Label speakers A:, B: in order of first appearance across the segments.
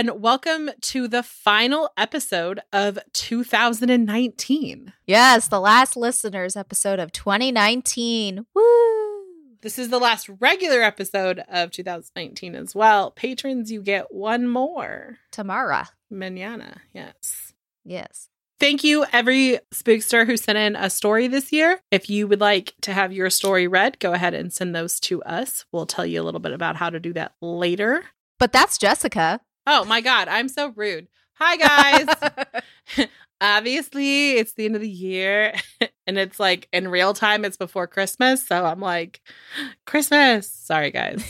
A: And welcome to the final episode of 2019.
B: Yes, the last listeners episode of 2019. Woo!
A: This is the last regular episode of 2019 as well. Patrons, you get one more.
B: Tomorrow.
A: Manana, yes.
B: Yes.
A: Thank you, every spookster who sent in a story this year. If you would like to have your story read, go ahead and send those to us. We'll tell you a little bit about how to do that later.
B: But that's Jessica.
A: Oh my God, I'm so rude. Hi, guys. Obviously, it's the end of the year and it's like in real time, it's before Christmas. So I'm like, Christmas. Sorry, guys.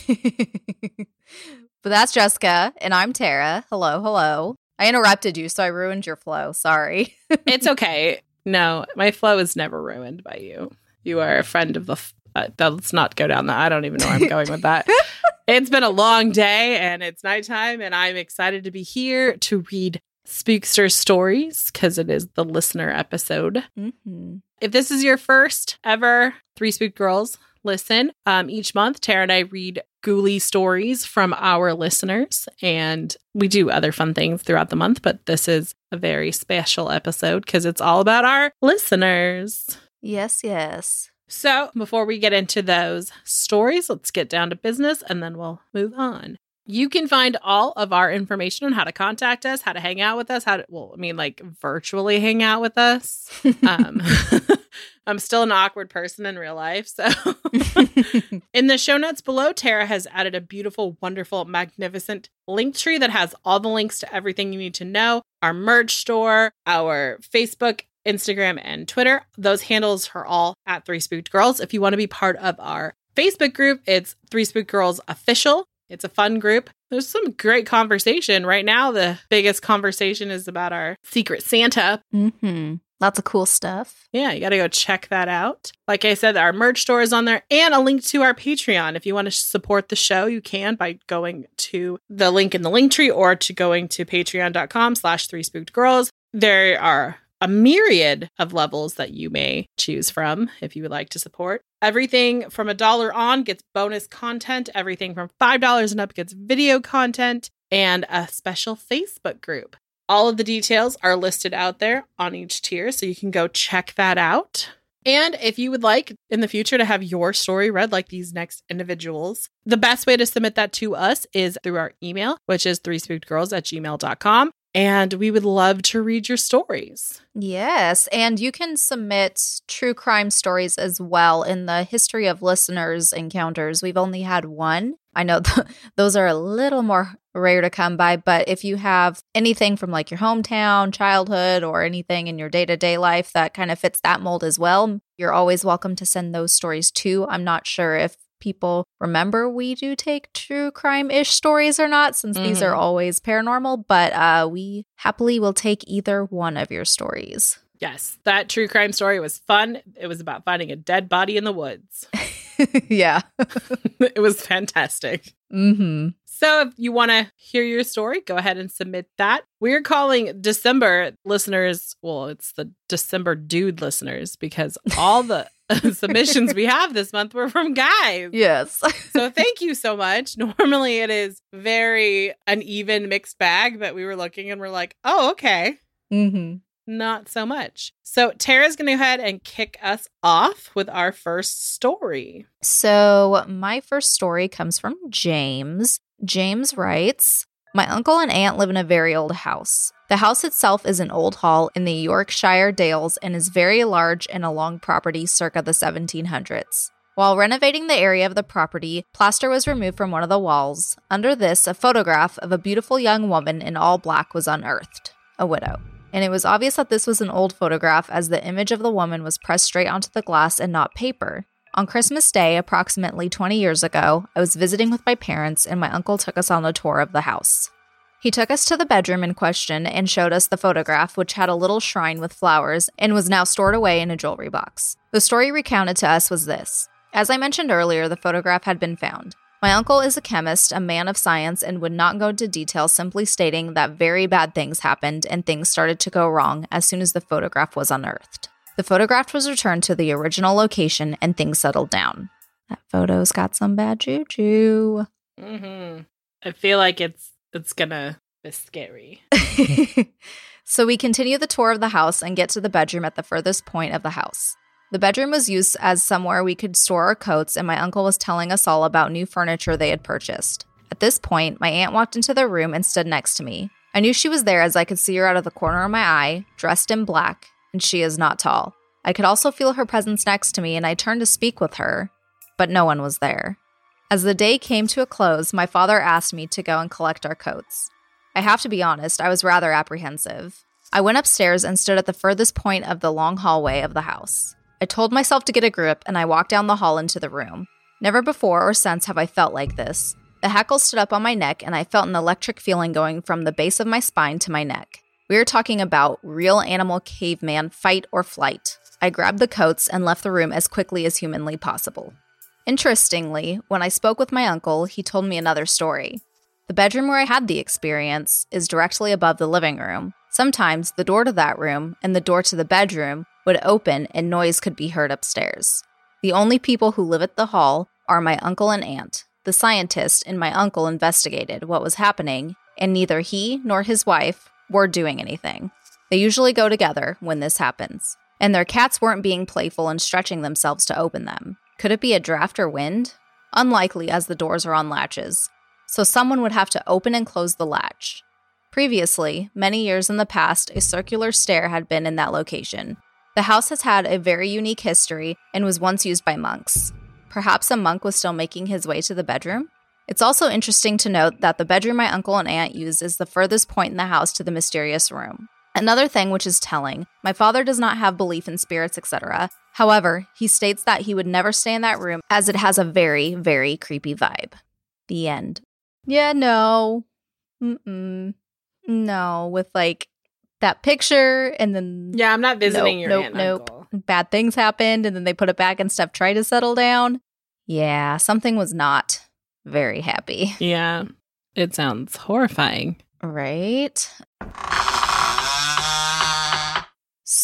B: but that's Jessica, and I'm Tara. Hello, hello. I interrupted you, so I ruined your flow. Sorry.
A: it's okay. No, my flow is never ruined by you. You are a friend of the. Uh, let's not go down that. I don't even know where I'm going with that. it's been a long day and it's nighttime, and I'm excited to be here to read Spookster stories because it is the listener episode.
B: Mm-hmm.
A: If this is your first ever Three Spooked Girls listen, um, each month Tara and I read ghouly stories from our listeners, and we do other fun things throughout the month. But this is a very special episode because it's all about our listeners.
B: Yes, yes.
A: So, before we get into those stories, let's get down to business and then we'll move on. You can find all of our information on how to contact us, how to hang out with us, how to, well, I mean, like virtually hang out with us. Um, I'm still an awkward person in real life. So, in the show notes below, Tara has added a beautiful, wonderful, magnificent link tree that has all the links to everything you need to know our merch store, our Facebook Instagram, and Twitter. Those handles are all at Three Spooked Girls. If you want to be part of our Facebook group, it's Three Spooked Girls Official. It's a fun group. There's some great conversation. Right now, the biggest conversation is about our Secret Santa.
B: Mm-hmm. Lots of cool stuff.
A: Yeah, you got to go check that out. Like I said, our merch store is on there and a link to our Patreon. If you want to support the show, you can by going to the link in the link tree or to going to patreon.com slash three spooked girls. There are a myriad of levels that you may choose from if you would like to support. Everything from a dollar on gets bonus content. Everything from $5 and up gets video content and a special Facebook group. All of the details are listed out there on each tier, so you can go check that out. And if you would like in the future to have your story read like these next individuals, the best way to submit that to us is through our email, which is three girls at gmail.com and we would love to read your stories.
B: Yes, and you can submit true crime stories as well. In the history of listeners' encounters, we've only had one. I know th- those are a little more rare to come by, but if you have anything from like your hometown, childhood, or anything in your day to day life that kind of fits that mold as well, you're always welcome to send those stories too. I'm not sure if people remember we do take true crime ish stories or not, since mm-hmm. these are
A: Mm-hmm.
B: always paranormal, but uh, we happily will take either one of your stories.
A: Yes, that true crime story was fun. It was about finding a dead body in the woods.
B: yeah.
A: it was fantastic.
B: Mm-hmm.
A: So if you want to hear your story, go ahead and submit that. We're calling December listeners, well, it's the December dude listeners because all the submissions we have this month were from guys.
B: Yes.
A: so thank you so much. Normally it is very uneven mixed bag, but we were looking and we're like, oh, okay.
B: Mm-hmm.
A: Not so much. So Tara's going to go ahead and kick us off with our first story.
B: So, my first story comes from James. James writes My uncle and aunt live in a very old house. The house itself is an old hall in the Yorkshire Dales and is very large and a long property circa the 1700s. While renovating the area of the property, plaster was removed from one of the walls. Under this, a photograph of a beautiful young woman in all black was unearthed a widow. And it was obvious that this was an old photograph as the image of the woman was pressed straight onto the glass and not paper. On Christmas Day, approximately 20 years ago, I was visiting with my parents and my uncle took us on a tour of the house. He took us to the bedroom in question and showed us the photograph, which had a little shrine with flowers and was now stored away in a jewelry box. The story recounted to us was this as I mentioned earlier, the photograph had been found. My uncle is a chemist, a man of science, and would not go into detail, simply stating that very bad things happened and things started to go wrong as soon as the photograph was unearthed. The photograph was returned to the original location and things settled down. That photo's got some bad juju.
A: Mm-hmm. I feel like it's it's gonna be scary.
B: so we continue the tour of the house and get to the bedroom at the furthest point of the house. The bedroom was used as somewhere we could store our coats, and my uncle was telling us all about new furniture they had purchased. At this point, my aunt walked into the room and stood next to me. I knew she was there as I could see her out of the corner of my eye, dressed in black, and she is not tall. I could also feel her presence next to me, and I turned to speak with her, but no one was there. As the day came to a close, my father asked me to go and collect our coats. I have to be honest, I was rather apprehensive. I went upstairs and stood at the furthest point of the long hallway of the house. I told myself to get a grip and I walked down the hall into the room. Never before or since have I felt like this. The hackles stood up on my neck and I felt an electric feeling going from the base of my spine to my neck. We are talking about real animal caveman fight or flight. I grabbed the coats and left the room as quickly as humanly possible. Interestingly, when I spoke with my uncle, he told me another story. The bedroom where I had the experience is directly above the living room. Sometimes the door to that room and the door to the bedroom would open and noise could be heard upstairs. The only people who live at the hall are my uncle and aunt. The scientist and my uncle investigated what was happening, and neither he nor his wife were doing anything. They usually go together when this happens. And their cats weren't being playful and stretching themselves to open them. Could it be a draft or wind? Unlikely, as the doors are on latches. So someone would have to open and close the latch. Previously, many years in the past, a circular stair had been in that location, the house has had a very unique history and was once used by monks. Perhaps a monk was still making his way to the bedroom? It's also interesting to note that the bedroom my uncle and aunt use is the furthest point in the house to the mysterious room. Another thing which is telling my father does not have belief in spirits, etc. However, he states that he would never stay in that room as it has a very, very creepy vibe. The end. Yeah, no. Mm-mm. No, with like that picture and then
A: yeah i'm not visiting
B: nope,
A: your
B: nope,
A: aunt
B: nope.
A: uncle.
B: bad things happened and then they put it back and stuff tried to settle down yeah something was not very happy
A: yeah it sounds horrifying
B: right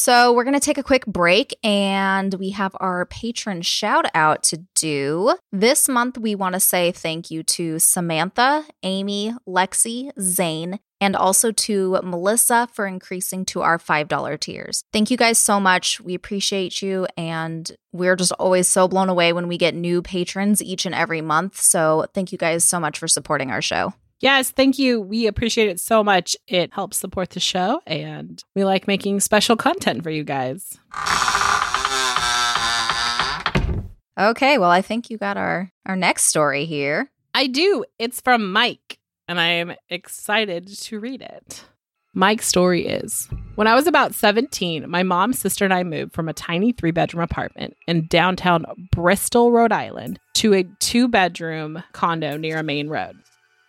B: so we're going to take a quick break and we have our patron shout out to do. This month, we want to say thank you to Samantha, Amy, Lexi, Zane, and also to Melissa for increasing to our $5 tiers. Thank you guys so much. We appreciate you, and we're just always so blown away when we get new patrons each and every month. So, thank you guys so much for supporting our show.
A: Yes, thank you. We appreciate it so much. It helps support the show, and we like making special content for you guys.
B: Okay, well, I think you got our our next story here.
A: I do. It's from Mike and I am excited to read it. Mike's story is When I was about 17, my mom, sister, and I moved from a tiny three bedroom apartment in downtown Bristol, Rhode Island, to a two bedroom condo near a main road.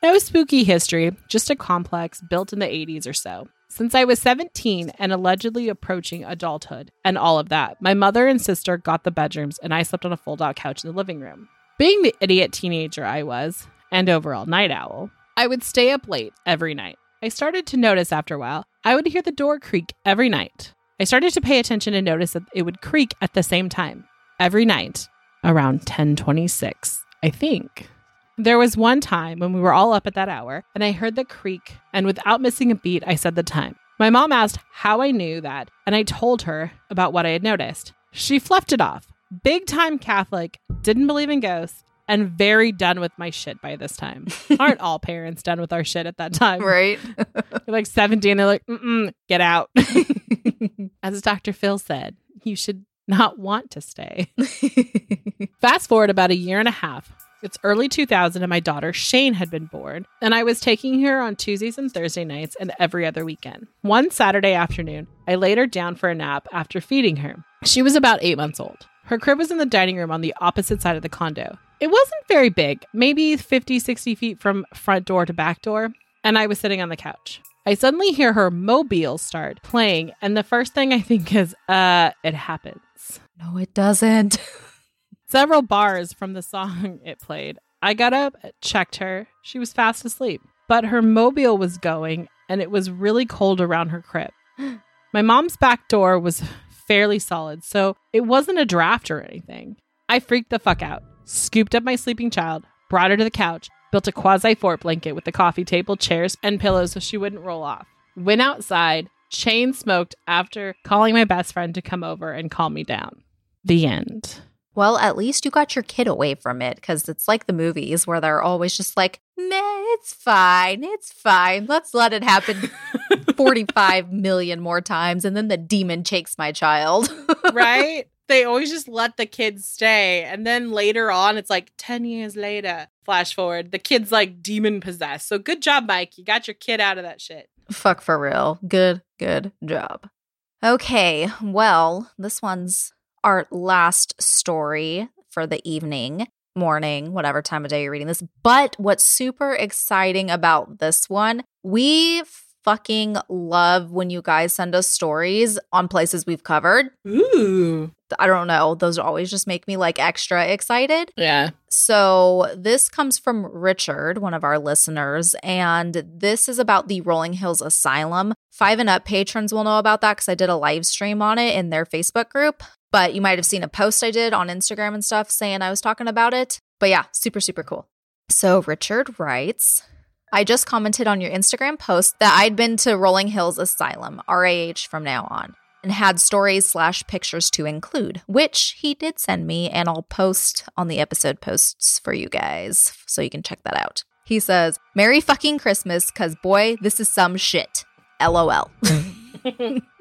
A: No spooky history, just a complex built in the 80s or so. Since I was 17 and allegedly approaching adulthood and all of that, my mother and sister got the bedrooms and I slept on a fold out couch in the living room. Being the idiot teenager I was, and overall night owl, I would stay up late every night. I started to notice after a while, I would hear the door creak every night. I started to pay attention and notice that it would creak at the same time every night around 1026, I think. There was one time when we were all up at that hour and I heard the creak, and without missing a beat, I said the time. My mom asked how I knew that, and I told her about what I had noticed. She fluffed it off. Big time Catholic, didn't believe in ghosts, and very done with my shit by this time. Aren't all parents done with our shit at that time?
B: Right.
A: they're like 17, they're like, mm get out. As Dr. Phil said, you should not want to stay. Fast forward about a year and a half. It's early 2000 and my daughter Shane had been born, and I was taking her on Tuesdays and Thursday nights and every other weekend. One Saturday afternoon, I laid her down for a nap after feeding her. She was about eight months old. Her crib was in the dining room on the opposite side of the condo. It wasn't very big, maybe 50, 60 feet from front door to back door, and I was sitting on the couch. I suddenly hear her mobile start playing, and the first thing I think is, uh, it happens.
B: No, it doesn't.
A: Several bars from the song it played. I got up, checked her. She was fast asleep, but her mobile was going, and it was really cold around her crib. My mom's back door was fairly solid, so it wasn't a draft or anything. I freaked the fuck out, scooped up my sleeping child, brought her to the couch, built a quasi fort blanket with the coffee table, chairs, and pillows so she wouldn't roll off. Went outside, chain smoked after calling my best friend to come over and calm me down. The end.
B: Well, at least you got your kid away from it because it's like the movies where they're always just like, nah, it's fine. It's fine. Let's let it happen 45 million more times. And then the demon takes my child.
A: right? They always just let the kids stay. And then later on, it's like 10 years later, flash forward, the kid's like demon possessed. So good job, Mike. You got your kid out of that shit.
B: Fuck for real. Good, good job. Okay, well, this one's our last story for the evening, morning, whatever time of day you're reading this. But what's super exciting about this one, we fucking love when you guys send us stories on places we've covered.
A: Ooh.
B: I don't know. Those always just make me like extra excited.
A: Yeah.
B: So, this comes from Richard, one of our listeners, and this is about the Rolling Hills Asylum. Five and up patrons will know about that because I did a live stream on it in their Facebook group. But you might have seen a post I did on Instagram and stuff saying I was talking about it. But yeah, super, super cool. So, Richard writes, I just commented on your Instagram post that I'd been to Rolling Hills Asylum, RAH from now on, and had stories slash pictures to include, which he did send me, and I'll post on the episode posts for you guys so you can check that out. He says, Merry fucking Christmas, cause boy, this is some shit. LOL.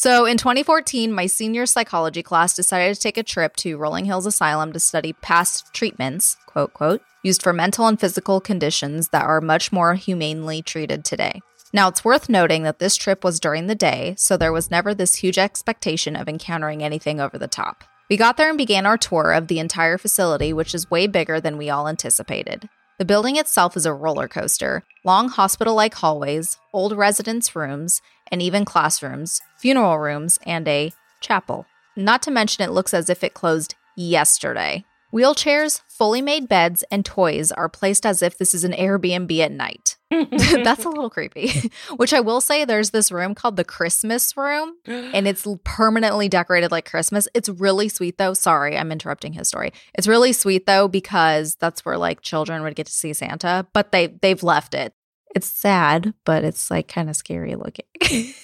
B: So in 2014, my senior psychology class decided to take a trip to Rolling Hills Asylum to study past treatments, quote, quote, used for mental and physical conditions that are much more humanely treated today. Now, it's worth noting that this trip was during the day, so there was never this huge expectation of encountering anything over the top. We got there and began our tour of the entire facility, which is way bigger than we all anticipated. The building itself is a roller coaster, long hospital like hallways, old residence rooms, and even classrooms, funeral rooms, and a chapel. Not to mention, it looks as if it closed yesterday. Wheelchairs, fully made beds, and toys are placed as if this is an Airbnb at night. That's a little creepy. Which I will say, there's this room called the Christmas room, and it's permanently decorated like Christmas. It's really sweet, though. Sorry, I'm interrupting his story. It's really sweet though because that's where like children would get to see Santa, but they they've left it. It's sad, but it's like kind of scary looking.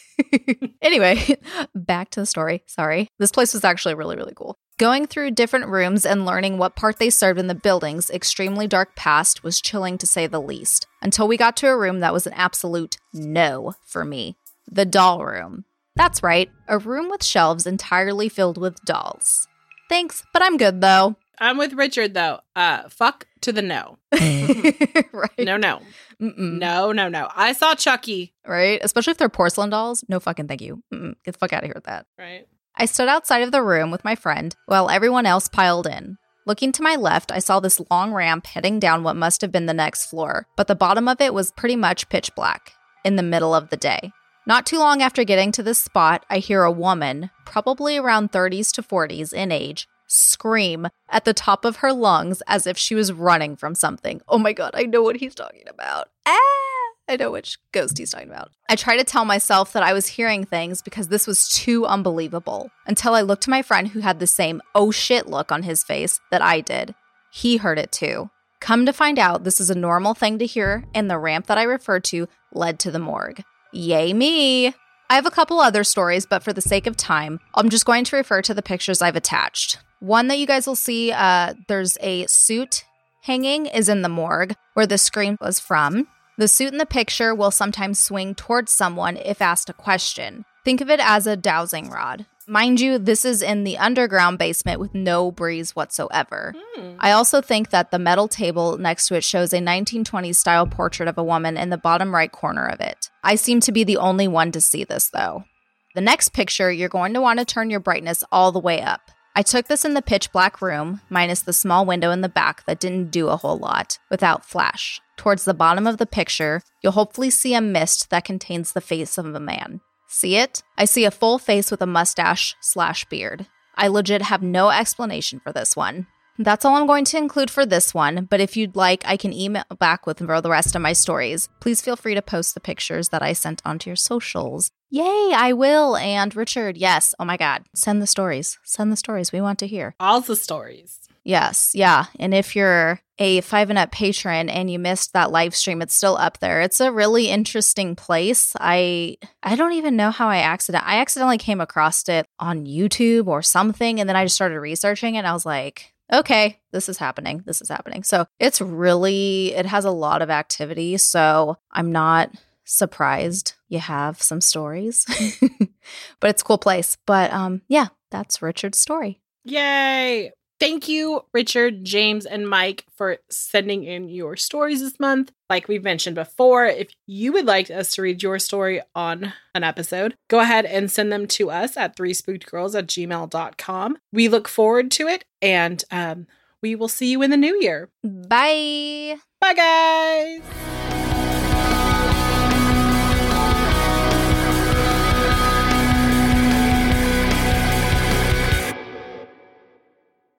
B: anyway, back to the story. Sorry. This place was actually really, really cool. Going through different rooms and learning what part they served in the building's extremely dark past was chilling to say the least, until we got to a room that was an absolute no for me the doll room. That's right, a room with shelves entirely filled with dolls. Thanks, but I'm good though.
A: I'm with Richard though. Uh, fuck to the no.
B: right.
A: No, no.
B: Mm-mm.
A: No, no, no. I saw Chucky.
B: Right? Especially if they're porcelain dolls. No fucking thank you. Mm-mm. Get the fuck out of here with that.
A: Right.
B: I stood outside of the room with my friend while everyone else piled in. Looking to my left, I saw this long ramp heading down what must have been the next floor, but the bottom of it was pretty much pitch black in the middle of the day. Not too long after getting to this spot, I hear a woman, probably around 30s to 40s in age, scream at the top of her lungs as if she was running from something. Oh my god, I know what he's talking about. Ah! I know which ghost he's talking about. I try to tell myself that I was hearing things because this was too unbelievable until I looked to my friend who had the same oh shit look on his face that I did. He heard it too. Come to find out, this is a normal thing to hear, and the ramp that I referred to led to the morgue. Yay, me! I have a couple other stories, but for the sake of time, I'm just going to refer to the pictures I've attached. One that you guys will see, uh, there's a suit hanging, is in the morgue where the scream was from. The suit in the picture will sometimes swing towards someone if asked a question. Think of it as a dowsing rod. Mind you, this is in the underground basement with no breeze whatsoever.
A: Hmm.
B: I also think that the metal table next to it shows a 1920s style portrait of a woman in the bottom right corner of it. I seem to be the only one to see this though. The next picture, you're going to want to turn your brightness all the way up. I took this in the pitch black room, minus the small window in the back that didn't do a whole lot, without flash. Towards the bottom of the picture, you'll hopefully see a mist that contains the face of a man. See it? I see a full face with a mustache slash beard. I legit have no explanation for this one. That's all I'm going to include for this one, but if you'd like, I can email back with the rest of my stories. Please feel free to post the pictures that I sent onto your socials. Yay, I will. And Richard, yes. Oh my God. Send the stories. Send the stories. We want to hear.
A: All the stories.
B: Yes, yeah. And if you're a Five and Up patron and you missed that live stream, it's still up there. It's a really interesting place. I I don't even know how I accident I accidentally came across it on YouTube or something, and then I just started researching it. And I was like, okay, this is happening. This is happening. So it's really it has a lot of activity. So I'm not surprised you have some stories, but it's a cool place. But um, yeah, that's Richard's story.
A: Yay! Thank you, Richard, James, and Mike, for sending in your stories this month. Like we've mentioned before, if you would like us to read your story on an episode, go ahead and send them to us at three spooked girls at gmail.com. We look forward to it, and um, we will see you in the new year.
B: Bye.
A: Bye, guys.